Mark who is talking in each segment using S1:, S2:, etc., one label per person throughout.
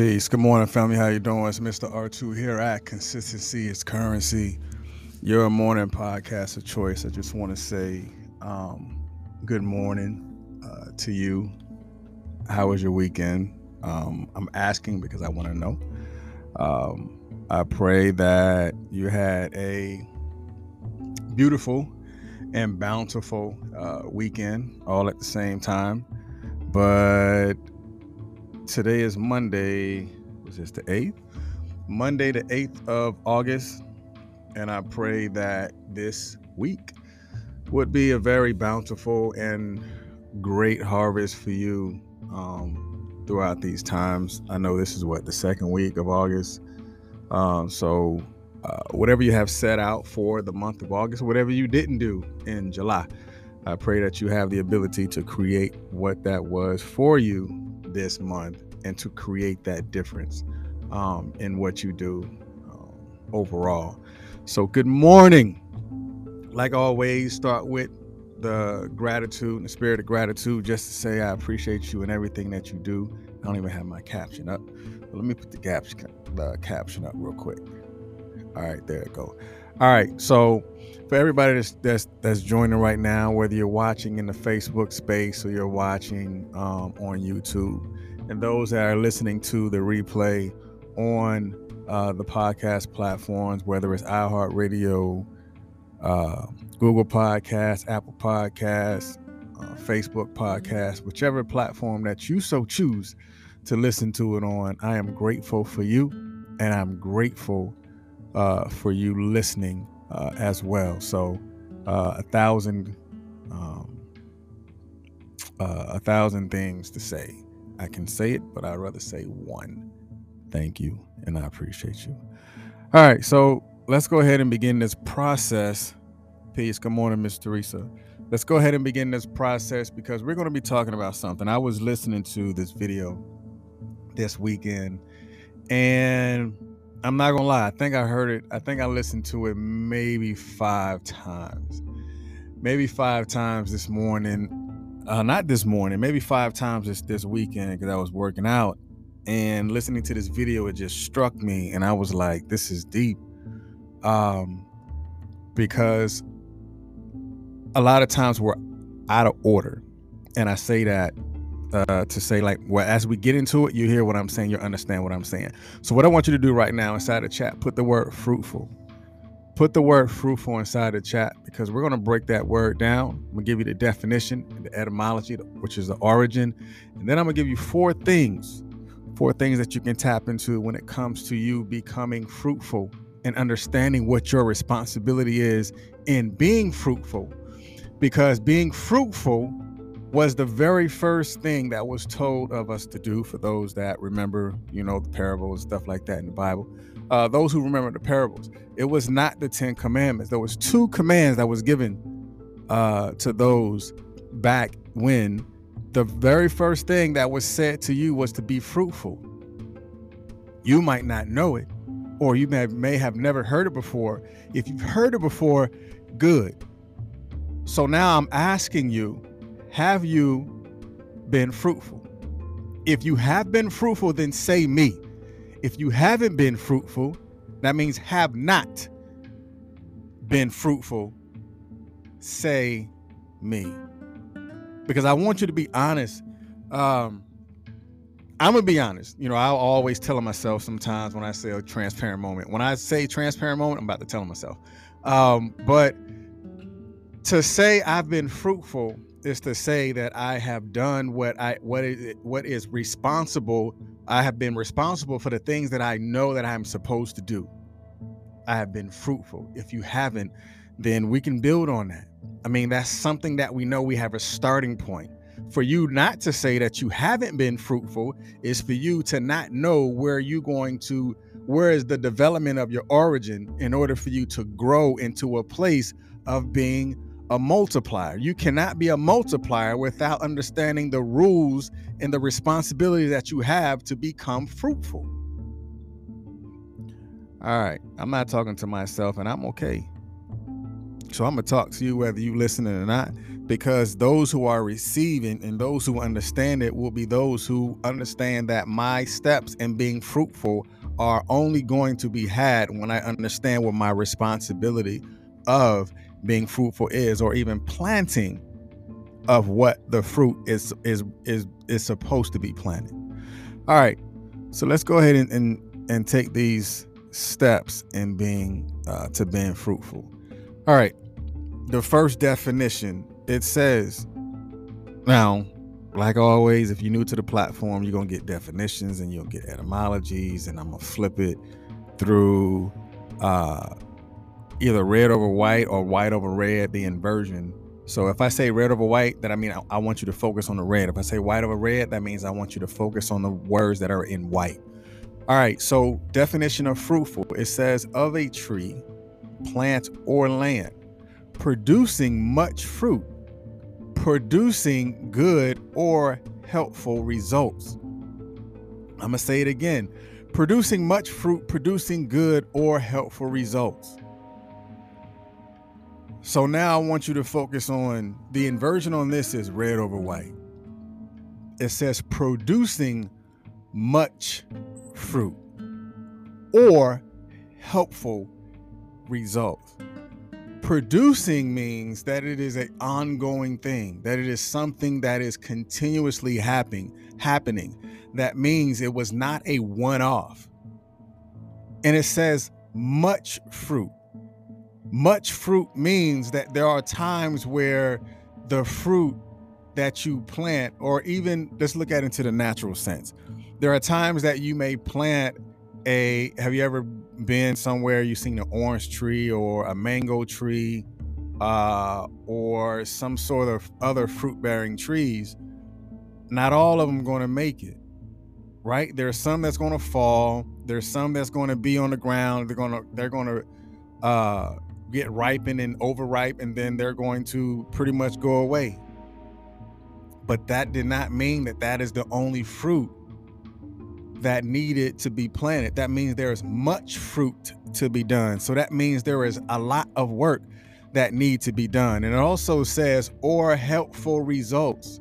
S1: Peace. Good morning, family. How you doing? It's Mr. R2 here at Consistency is Currency, your morning podcast of choice. I just want to say um, good morning uh, to you. How was your weekend? Um, I'm asking because I want to know. Um, I pray that you had a beautiful and bountiful uh, weekend all at the same time. But today is Monday. Was this the 8th? Monday, the 8th of August. And I pray that this week would be a very bountiful and great harvest for you um, throughout these times. I know this is what the second week of August. Um, so, uh, whatever you have set out for the month of August, whatever you didn't do in July, I pray that you have the ability to create what that was for you this month and to create that difference um, in what you do um, overall. So, good morning. Like always, start with the gratitude and the spirit of gratitude just to say I appreciate you and everything that you do. I don't even have my caption up. But let me put the, caption, the caption up real quick. All right, there it go. All right, so for everybody that's, that's that's joining right now, whether you're watching in the Facebook space or you're watching um, on YouTube, and those that are listening to the replay on uh, the podcast platforms, whether it's iHeartRadio, uh, Google Podcasts, Apple Podcasts, uh, Facebook Podcasts, whichever platform that you so choose to listen to it on, I am grateful for you, and I'm grateful uh, for you listening uh, as well. So, uh, a thousand, um, a thousand things to say I can say it, but I'd rather say one. Thank you, and I appreciate you. All right, so let's go ahead and begin this process. Peace. Good morning, Miss Teresa. Let's go ahead and begin this process because we're going to be talking about something. I was listening to this video this weekend, and I'm not gonna lie. I think I heard it. I think I listened to it maybe five times, maybe five times this morning uh, not this morning, maybe five times this this weekend because I was working out and listening to this video. It just struck me, and I was like, "This is deep," um, because a lot of times we're out of order, and I say that uh, to say like, well, as we get into it, you hear what I'm saying, you understand what I'm saying. So, what I want you to do right now inside the chat, put the word fruitful put the word fruitful inside the chat because we're going to break that word down. I'm going to give you the definition, the etymology, which is the origin. And then I'm going to give you four things, four things that you can tap into when it comes to you becoming fruitful and understanding what your responsibility is in being fruitful. Because being fruitful was the very first thing that was told of us to do for those that remember, you know, the parables, stuff like that in the Bible uh, those who remember the parables. It was not the Ten Commandments. There was two commands that was given uh, to those back when the very first thing that was said to you was to be fruitful. You might not know it, or you may, may have never heard it before. If you've heard it before, good. So now I'm asking you, have you been fruitful? If you have been fruitful, then say me. If you haven't been fruitful, that means have not been fruitful, say me. Because I want you to be honest. Um, I'm gonna be honest. You know, I'll always tell myself sometimes when I say a transparent moment. When I say transparent moment, I'm about to tell myself. Um, but to say I've been fruitful is to say that I have done what I what is what is responsible. I have been responsible for the things that I know that I'm supposed to do. I have been fruitful. If you haven't, then we can build on that. I mean, that's something that we know we have a starting point. For you not to say that you haven't been fruitful is for you to not know where you're going to, where is the development of your origin in order for you to grow into a place of being a multiplier. You cannot be a multiplier without understanding the rules and the responsibility that you have to become fruitful. All right, I'm not talking to myself, and I'm okay. So I'm gonna talk to you whether you listening or not. because those who are receiving and those who understand it will be those who understand that my steps in being fruitful are only going to be had when I understand what my responsibility of being fruitful is or even planting of what the fruit is is is is supposed to be planted. All right. So let's go ahead and and, and take these steps in being uh, to being fruitful. All right. The first definition it says, now, like always, if you're new to the platform, you're gonna get definitions and you'll get etymologies, and I'm gonna flip it through uh, either red over white or white over red, the inversion. So if I say red over white, that I mean I, I want you to focus on the red. If I say white over red, that means I want you to focus on the words that are in white. All right, so definition of fruitful it says of a tree, plant, or land producing much fruit producing good or helpful results. I'm going to say it again producing much fruit, producing good or helpful results. So now I want you to focus on the inversion on this is red over white. It says producing much fruit or helpful results producing means that it is an ongoing thing that it is something that is continuously happening happening. That means it was not a one-off. And it says much fruit much fruit means that there are times where the fruit that you plant or even let's look at it into the natural sense. There are times that you may plant a have you ever been somewhere you've seen an orange tree or a mango tree uh, or some sort of other fruit bearing trees not all of them going to make it right? There's some that's going to fall there's some that's going to be on the ground they're going to they're going to uh, get ripened and overripe and then they're going to pretty much go away but that did not mean that that is the only fruit that needed to be planted. That means there is much fruit to be done. So that means there is a lot of work that need to be done. And it also says or helpful results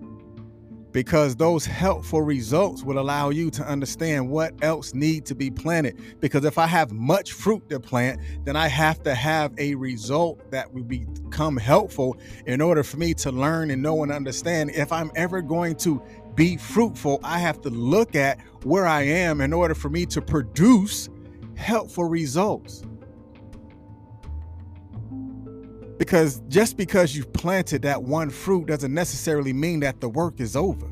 S1: because those helpful results will allow you to understand what else need to be planted. Because if i have much fruit to plant then i have to have a result that will become helpful in order for me to learn and know and understand. If i'm ever going to be fruitful i have to look at where i am in order for me to produce helpful results Because just because you've planted that one fruit doesn't necessarily mean that the work is over.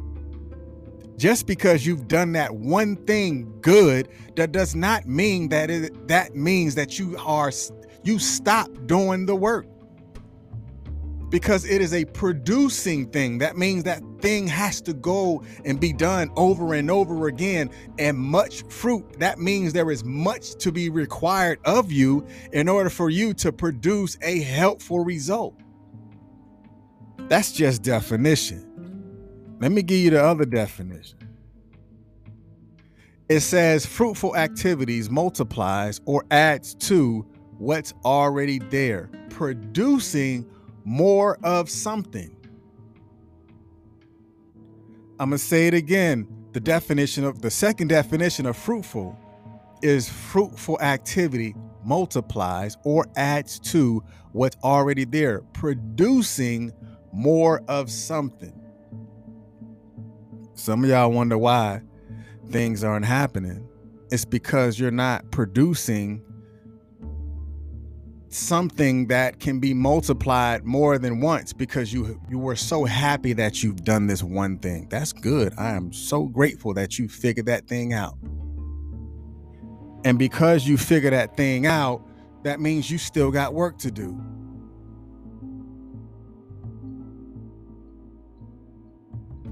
S1: Just because you've done that one thing good, that does not mean that it that means that you are you stop doing the work because it is a producing thing. That means that thing has to go and be done over and over again and much fruit. That means there is much to be required of you in order for you to produce a helpful result. That's just definition. Let me give you the other definition. It says fruitful activities multiplies or adds to what's already there, producing more of something. I'm going to say it again. The definition of the second definition of fruitful is fruitful activity multiplies or adds to what's already there, producing more of something. Some of y'all wonder why things aren't happening. It's because you're not producing something that can be multiplied more than once because you you were so happy that you've done this one thing. That's good. I am so grateful that you figured that thing out. And because you figure that thing out, that means you still got work to do.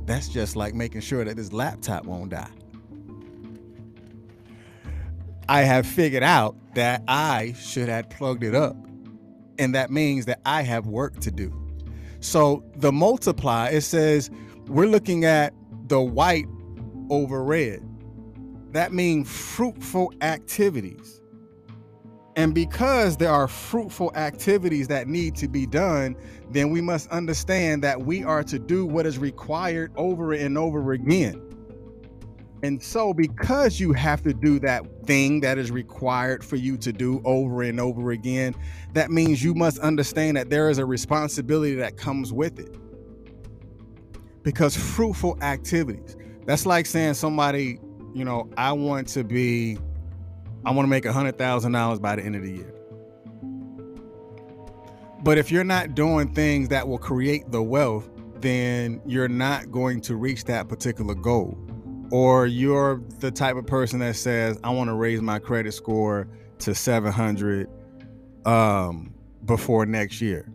S1: That's just like making sure that this laptop won't die. I have figured out that I should have plugged it up. And that means that I have work to do. So the multiply, it says we're looking at the white over red. That means fruitful activities. And because there are fruitful activities that need to be done, then we must understand that we are to do what is required over and over again. And so, because you have to do that thing that is required for you to do over and over again, that means you must understand that there is a responsibility that comes with it. Because fruitful activities, that's like saying somebody, you know, I want to be, I want to make a hundred thousand dollars by the end of the year. But if you're not doing things that will create the wealth, then you're not going to reach that particular goal or you're the type of person that says i want to raise my credit score to 700 um, before next year.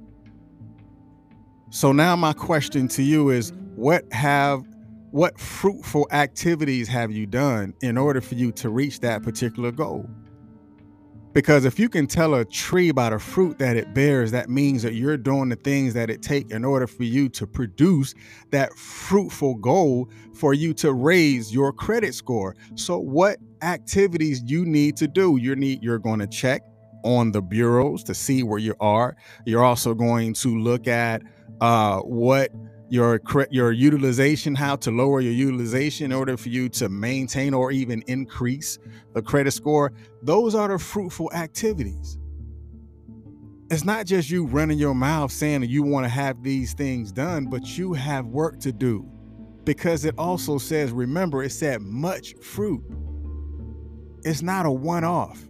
S1: So now my question to you is what have what fruitful activities have you done in order for you to reach that particular goal because if you can tell a tree by the fruit that it bears, that means that you're doing the things that it take in order for you to produce that fruitful goal for you to raise your credit score. So what activities you need to do? You need you're going to check on the bureaus to see where you are. You're also going to look at uh, what your your utilization, how to lower your utilization in order for you to maintain or even increase the credit score. Those are the fruitful activities. It's not just you running your mouth saying that you want to have these things done, but you have work to do. Because it also says, remember, it said much fruit. It's not a one off.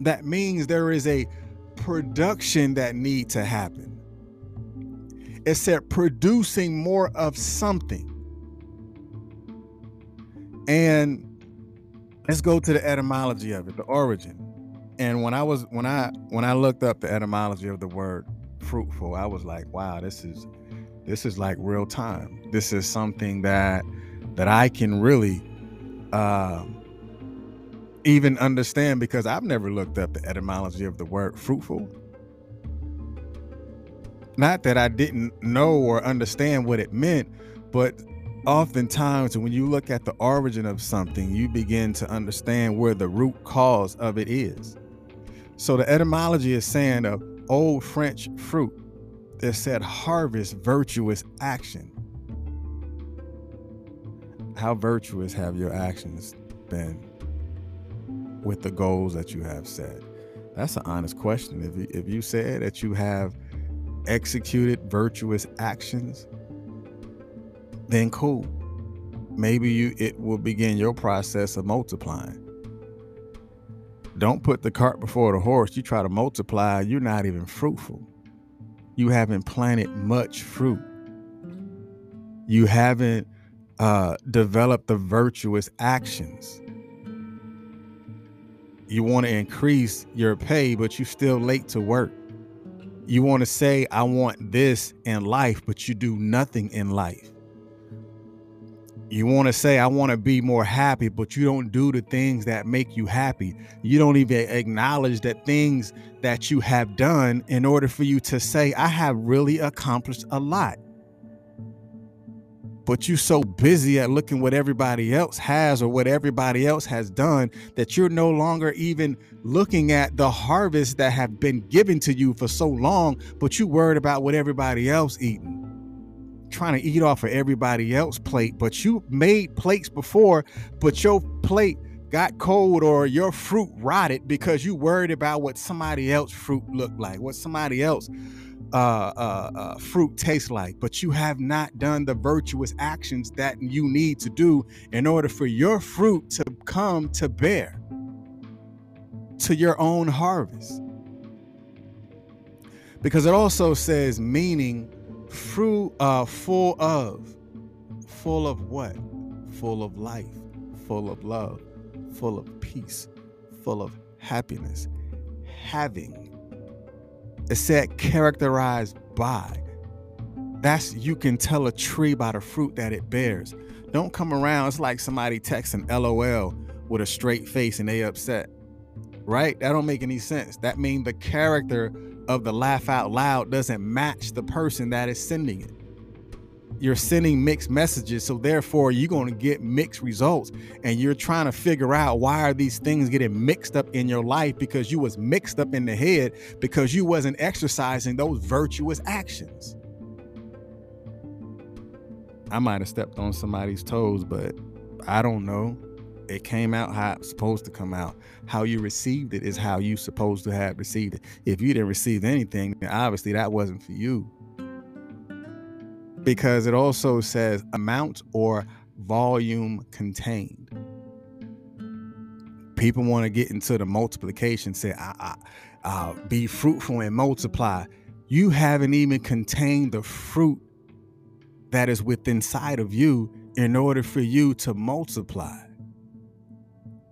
S1: That means there is a production that need to happen it said producing more of something. And let's go to the etymology of it, the origin. And when I was when I when I looked up the etymology of the word fruitful, I was like, wow, this is this is like real time. This is something that that I can really uh, even understand because I've never looked up the etymology of the word fruitful. Not that I didn't know or understand what it meant, but oftentimes when you look at the origin of something, you begin to understand where the root cause of it is. So the etymology is saying of old French fruit that said harvest virtuous action. How virtuous have your actions been with the goals that you have set? That's an honest question. If you, if you said that you have executed virtuous actions, then cool. Maybe you it will begin your process of multiplying. Don't put the cart before the horse. You try to multiply, you're not even fruitful. You haven't planted much fruit. You haven't uh, developed the virtuous actions. You want to increase your pay, but you're still late to work you want to say, I want this in life, but you do nothing in life. You want to say, I want to be more happy, but you don't do the things that make you happy. You don't even acknowledge that things that you have done in order for you to say, I have really accomplished a lot but you're so busy at looking what everybody else has or what everybody else has done that you're no longer even looking at the harvest that have been given to you for so long but you worried about what everybody else eating. Trying to eat off of everybody else plate but you made plates before but your plate got cold or your fruit rotted because you worried about what somebody else fruit looked like what somebody else uh, uh, uh, fruit tastes like, but you have not done the virtuous actions that you need to do in order for your fruit to come to bear to your own harvest. Because it also says meaning fruit uh, full of, full of what? Full of life, full of love, full of peace, full of happiness, having it said characterized by. That's you can tell a tree by the fruit that it bears. Don't come around. It's like somebody texting LOL with a straight face and they upset. Right? That don't make any sense. That means the character of the laugh out loud doesn't match the person that is sending it. You're sending mixed messages so therefore you're going to get mixed results. And you're trying to figure out why are these things getting mixed up in your life because you was mixed up in the head because you wasn't exercising those virtuous actions. I might have stepped on somebody's toes but i don't know. It came out how it's supposed to come out. How you received it is how you supposed to have received it. If you didn't receive anything obviously that wasn't for you because it also says amount or volume contained. People want to get into the multiplication, say, I, I, be fruitful and multiply. You haven't even contained the fruit that is within inside of you in order for you to multiply.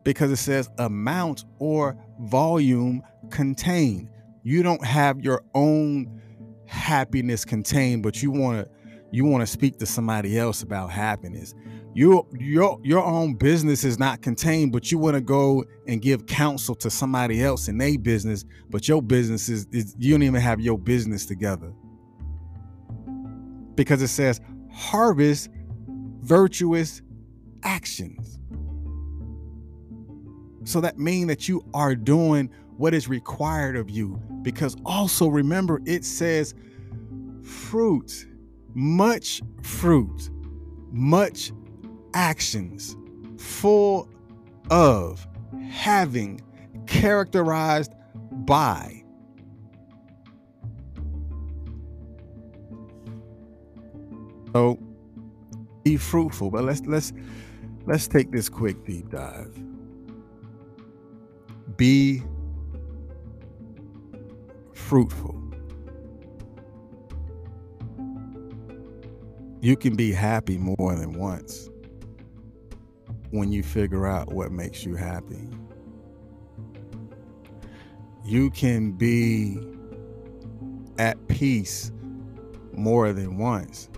S1: Because it says amount or volume contained. You don't have your own happiness contained, but you want to you want to speak to somebody else about happiness. Your your your own business is not contained, but you want to go and give counsel to somebody else in their business, but your business is, is you don't even have your business together. Because it says harvest virtuous actions. So that means that you are doing what is required of you. Because also remember, it says fruit much fruit, much actions, full of, having, characterized by. So be fruitful, but let's let's let's take this quick deep dive. Be fruitful. You can be happy more than once when you figure out what makes you happy. You can be at peace more than once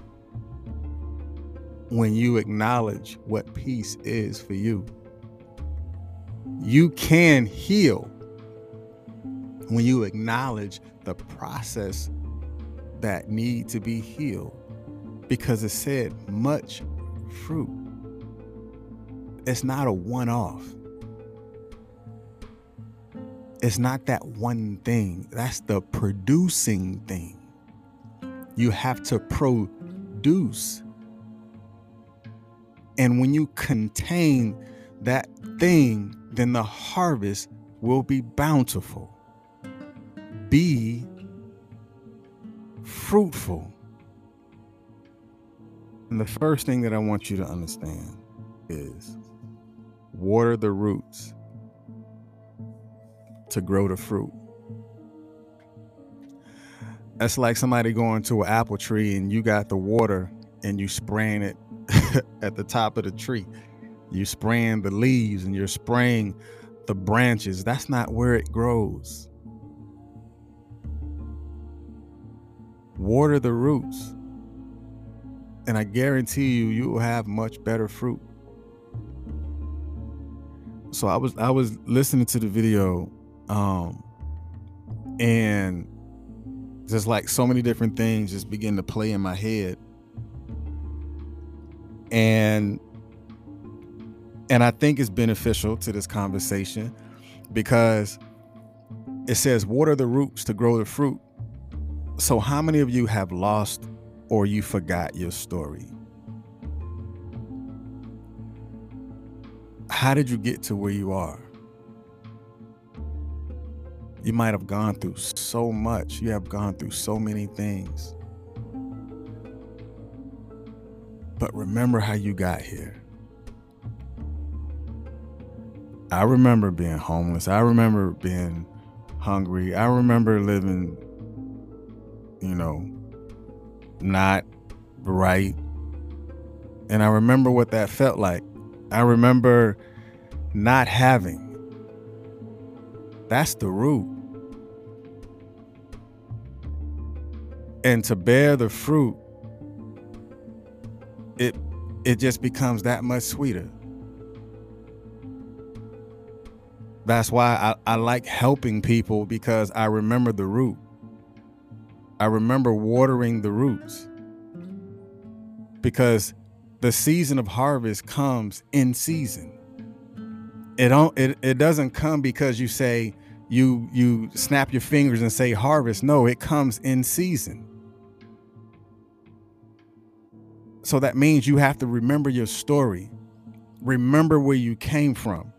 S1: when you acknowledge what peace is for you. You can heal when you acknowledge the process that need to be healed because it said much fruit. It's not a one off. It's not that one thing. That's the producing thing. You have to produce. And when you contain that thing, then the harvest will be bountiful. Be fruitful. And the first thing that I want you to understand is water the roots to grow the fruit. That's like somebody going to an apple tree and you got the water and you spraying it at the top of the tree. You spraying the leaves and you're spraying the branches. That's not where it grows. Water the roots and I guarantee you, you will have much better fruit. So I was I was listening to the video, um, and just like so many different things just begin to play in my head, and and I think it's beneficial to this conversation because it says water the roots to grow the fruit. So how many of you have lost or you forgot your story? How did you get to where you are? You might have gone through so much. You have gone through so many things. But remember how you got here. I remember being homeless. I remember being hungry. I remember living, you know, not right. And I remember what that felt like. I remember not having. That's the root. And to bear the fruit, it it just becomes that much sweeter. That's why I, I like helping people because I remember the root. I remember watering the roots. because the season of harvest comes in season. It don't it, it doesn't come because you say you you snap your fingers and say harvest. No, it comes in season. So that means you have to remember your story. Remember where you came from.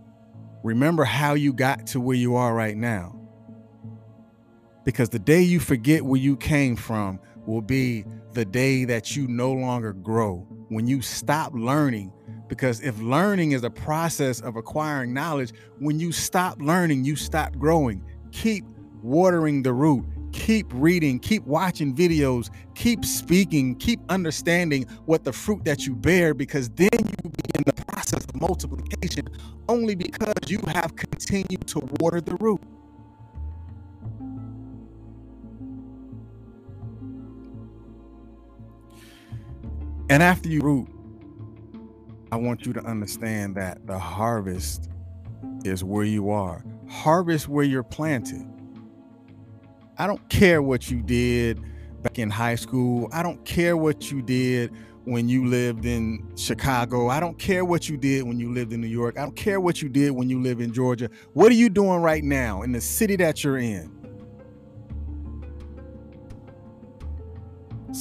S1: Remember how you got to where you are right now. Because the day you forget where you came from will be the day that you no longer grow. When you stop learning, because if learning is a process of acquiring knowledge, when you stop learning, you stop growing. Keep watering the root. Keep reading, keep watching videos, keep speaking, keep understanding what the fruit that you bear, because then you begin the process of multiplication only because you have continued to water the root. And after you root, I want you to understand that the harvest is where you are. Harvest where you're planted. I don't care what you did back in high school. I don't care what you did when you lived in Chicago. I don't care what you did when you lived in New York. I don't care what you did when you live in Georgia. What are you doing right now in the city that you're in?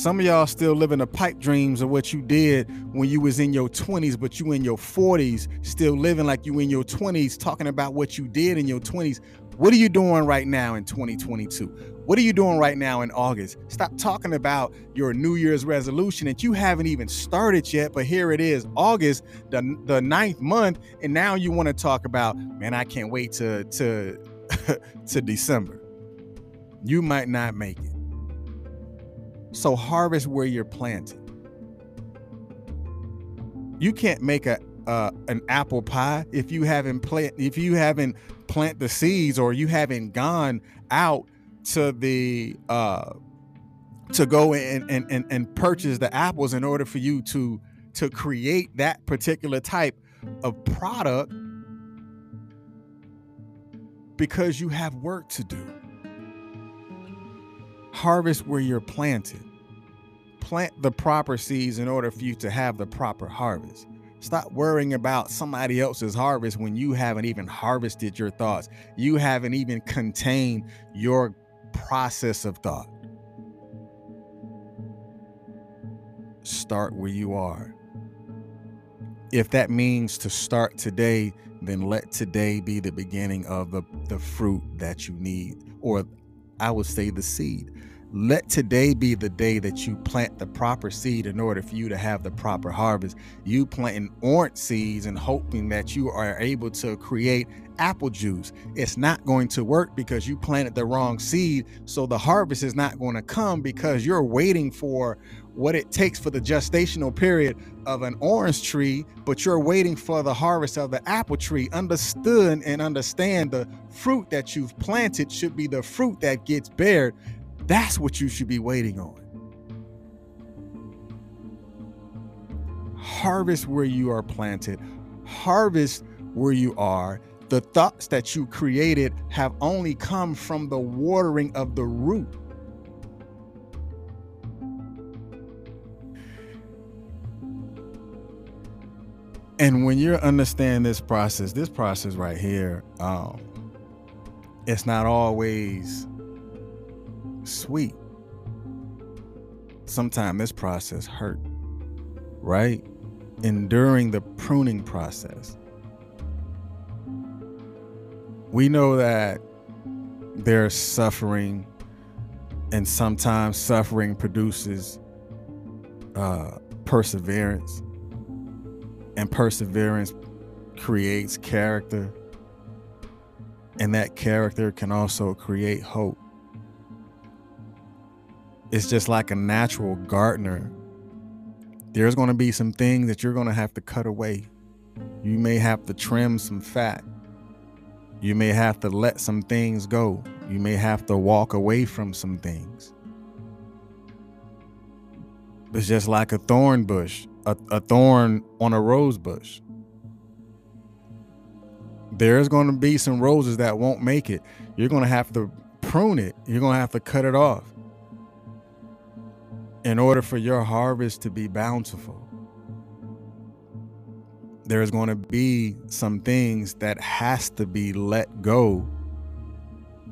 S1: Some of y'all still living the pipe dreams of what you did when you was in your 20s, but you in your 40s, still living like you in your 20s, talking about what you did in your 20s. What are you doing right now in 2022? What are you doing right now in August? Stop talking about your New Year's resolution that you haven't even started yet, but here it is, August, the, the ninth month, and now you want to talk about, man, I can't wait to to to December. You might not make it. So harvest where you're planted. You can't make a uh, an apple pie if you haven't plant if you haven't plant the seeds or you haven't gone out to the uh, to go and, and and and purchase the apples in order for you to to create that particular type of product because you have work to do harvest where you're planted. Plant the proper seeds in order for you to have the proper harvest. Stop worrying about somebody else's harvest when you haven't even harvested your thoughts. You haven't even contained your process of thought. Start where you are. If that means to start today, then let today be the beginning of the, the fruit that you need, or I would say the seed. Let today be the day that you plant the proper seed in order for you to have the proper harvest. You planting orange seeds and hoping that you are able to create apple juice. It's not going to work because you planted the wrong seed. So the harvest is not going to come because you're waiting for what it takes for the gestational period of an orange tree, but you're waiting for the harvest of the apple tree. Understood and understand the fruit that you've planted should be the fruit that gets bared that's what you should be waiting on. Harvest where you are planted, harvest where you are. The thoughts that you created have only come from the watering of the root. And when you understand this process, this process right here, um, it's not always sweet. Sometimes this process hurt, right? Enduring the pruning process. We know that there's suffering, and sometimes suffering produces uh, perseverance, and perseverance creates character, and that character can also create hope it's just like a natural gardener. There's going to be some things that you're going to have to cut away. You may have to trim some fat. You may have to let some things go. You may have to walk away from some things. It's just like a thorn bush, a, a thorn on a rose bush. There's going to be some roses that won't make it. You're going to have to prune it. You're going to have to cut it off in order for your harvest to be bountiful, there's going to be some things that has to be let go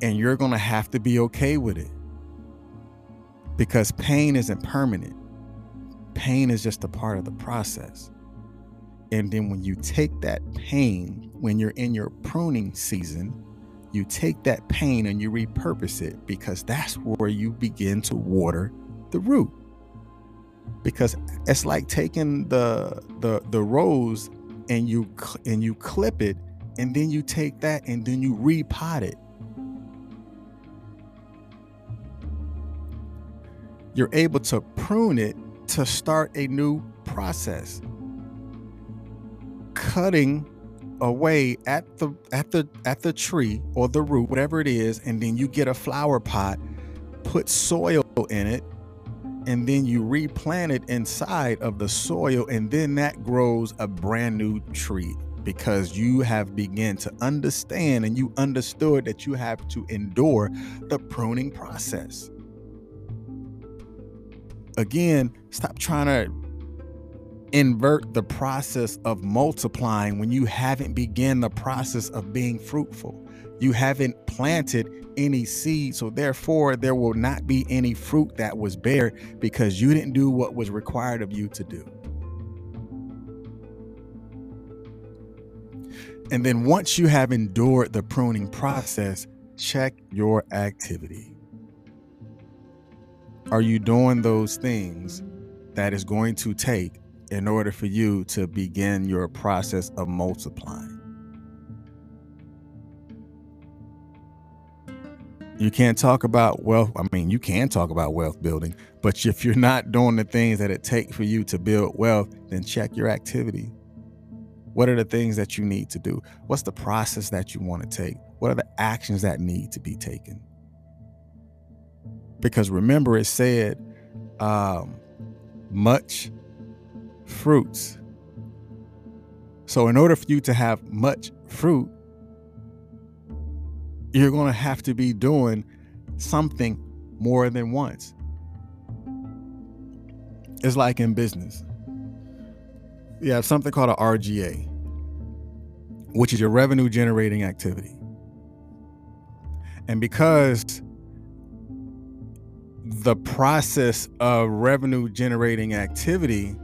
S1: and you're going to have to be okay with it. Because pain isn't permanent. Pain is just a part of the process. And then when you take that pain when you're in your pruning season you take that pain and you repurpose it because that's where you begin to water the root because it's like taking the the the rose and you and you clip it and then you take that and then you repot it. You're able to prune it to start a new process. Cutting away at the at the at the tree or the root whatever it is and then you get a flower pot put soil in it and then you replant it inside of the soil and then that grows a brand new tree because you have begun to understand and you understood that you have to endure the pruning process. Again stop trying to invert the process of multiplying when you haven't begun the process of being fruitful. You haven't planted any seed. So therefore, there will not be any fruit that was bare because you didn't do what was required of you to do. And then once you have endured the pruning process, check your activity. Are you doing those things that is going to take in order for you to begin your process of multiplying? You can't talk about wealth. I mean, you can talk about wealth building, but if you're not doing the things that it takes for you to build wealth, then check your activity. What are the things that you need to do? What's the process that you want to take? What are the actions that need to be taken? Because remember, it said, um, much fruits. So, in order for you to have much fruit, you're going to have to be doing something more than once. It's like in business. You have something called a RGA, which is your revenue generating activity. And because the process of revenue generating activity,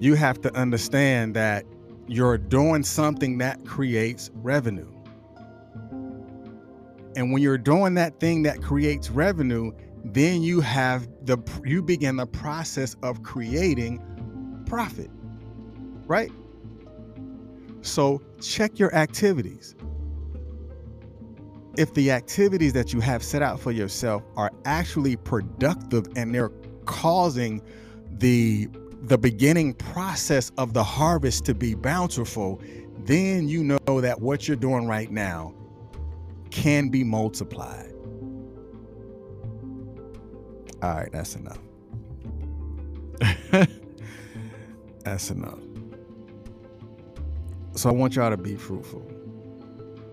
S1: you have to understand that you're doing something that creates revenue. And when you're doing that thing that creates revenue, then you have the you begin the process of creating profit. Right? So check your activities. If the activities that you have set out for yourself are actually productive and they're causing the the beginning process of the harvest to be bountiful, then you know that what you're doing right now can be multiplied. All right, that's enough. that's enough. So I want y'all to be fruitful.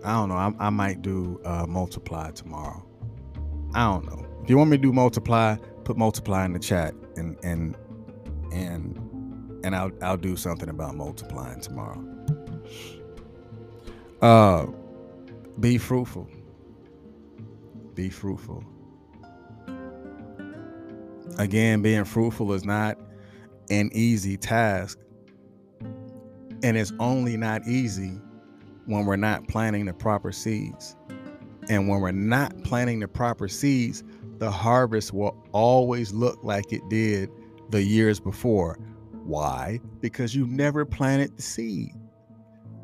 S1: I don't know. I, I might do uh, multiply tomorrow. I don't know. If you want me to do multiply, put multiply in the chat, and and and and I'll I'll do something about multiplying tomorrow. Uh, be fruitful. Be fruitful. Again, being fruitful is not an easy task. And it's only not easy when we're not planting the proper seeds. And when we're not planting the proper seeds, the harvest will always look like it did the years before. Why? Because you never planted the seed.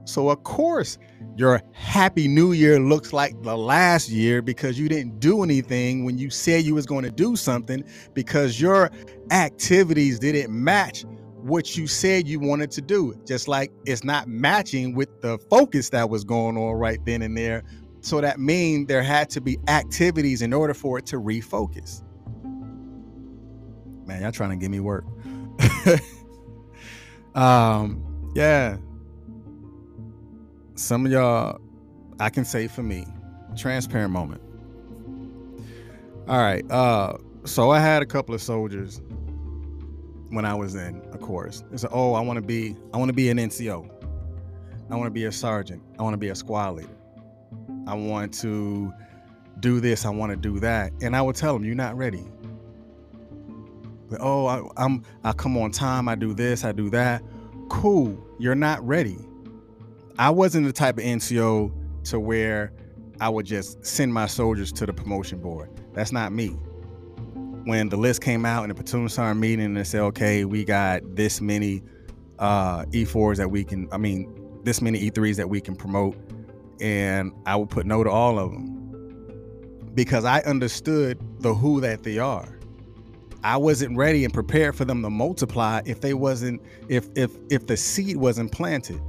S1: So, of course, your happy new year looks like the last year because you didn't do anything when you said you was going to do something because your activities didn't match what you said you wanted to do. Just like it's not matching with the focus that was going on right then and there. So that means there had to be activities in order for it to refocus. Man, y'all trying to give me work. um, yeah, some of y'all, I can say for me, transparent moment. All right. Uh, so I had a couple of soldiers when I was in, a course. They said, "Oh, I want to be, I want to be an NCO. I want to be a sergeant. I want to be a squad leader. I want to do this. I want to do that." And I would tell them, "You're not ready." But, oh, I, I'm, I come on time. I do this. I do that. Cool. You're not ready. I wasn't the type of NCO to where I would just send my soldiers to the promotion board. That's not me when the list came out in the platoon sergeant meeting and they said, okay, we got this many uh, E4s that we can, I mean, this many E3s that we can promote. And I would put no to all of them because I understood the who that they are. I wasn't ready and prepared for them to multiply if they wasn't, if if if the seed wasn't planted.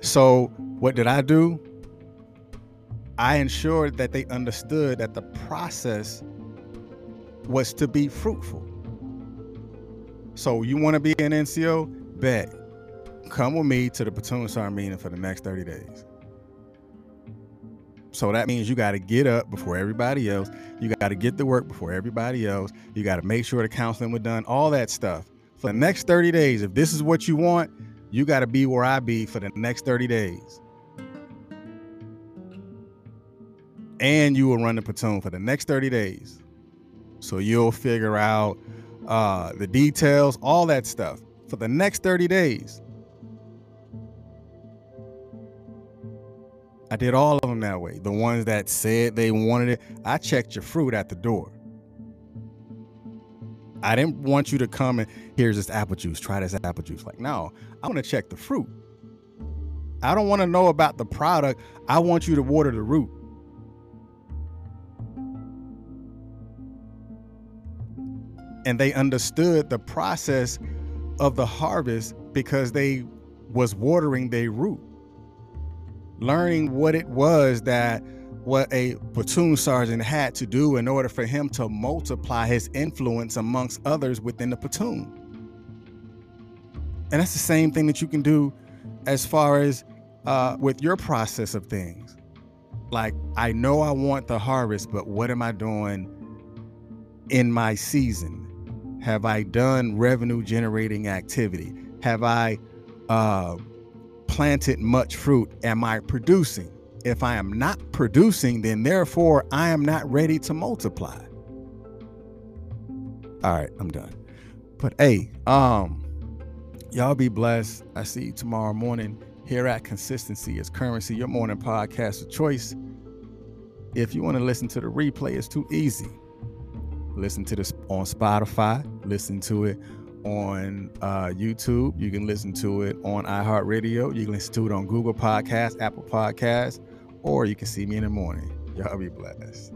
S1: So what did I do? I ensured that they understood that the process was to be fruitful. So you want to be an NCO? Bet. Come with me to the platoon sergeant meeting for the next 30 days. So that means you got to get up before everybody else. You got to get to work before everybody else. You got to make sure the counseling was done, all that stuff. For the next 30 days, if this is what you want, you got to be where I be for the next 30 days. and you will run the platoon for the next 30 days. So you'll figure out uh, the details, all that stuff for the next 30 days. I did all of them that way. The ones that said they wanted it, I checked your fruit at the door. I didn't want you to come and here's this apple juice, try this apple juice. Like, no, I want to check the fruit. I don't want to know about the product. I want you to water the root. and they understood the process of the harvest because they was watering their root learning what it was that what a platoon sergeant had to do in order for him to multiply his influence amongst others within the platoon and that's the same thing that you can do as far as uh, with your process of things like i know i want the harvest but what am i doing in my season have I done revenue generating activity? Have I uh, planted much fruit? Am I producing? If I am not producing, then therefore I am not ready to multiply. All right, I'm done. But hey, um, y'all be blessed. I see you tomorrow morning here at Consistency is Currency, your morning podcast of choice. If you want to listen to the replay, it's too easy listen to this on Spotify, listen to it on uh, YouTube. You can listen to it on iHeartRadio. You can listen to it on Google Podcasts, Apple Podcasts, or you can see me in the morning. Y'all be blessed.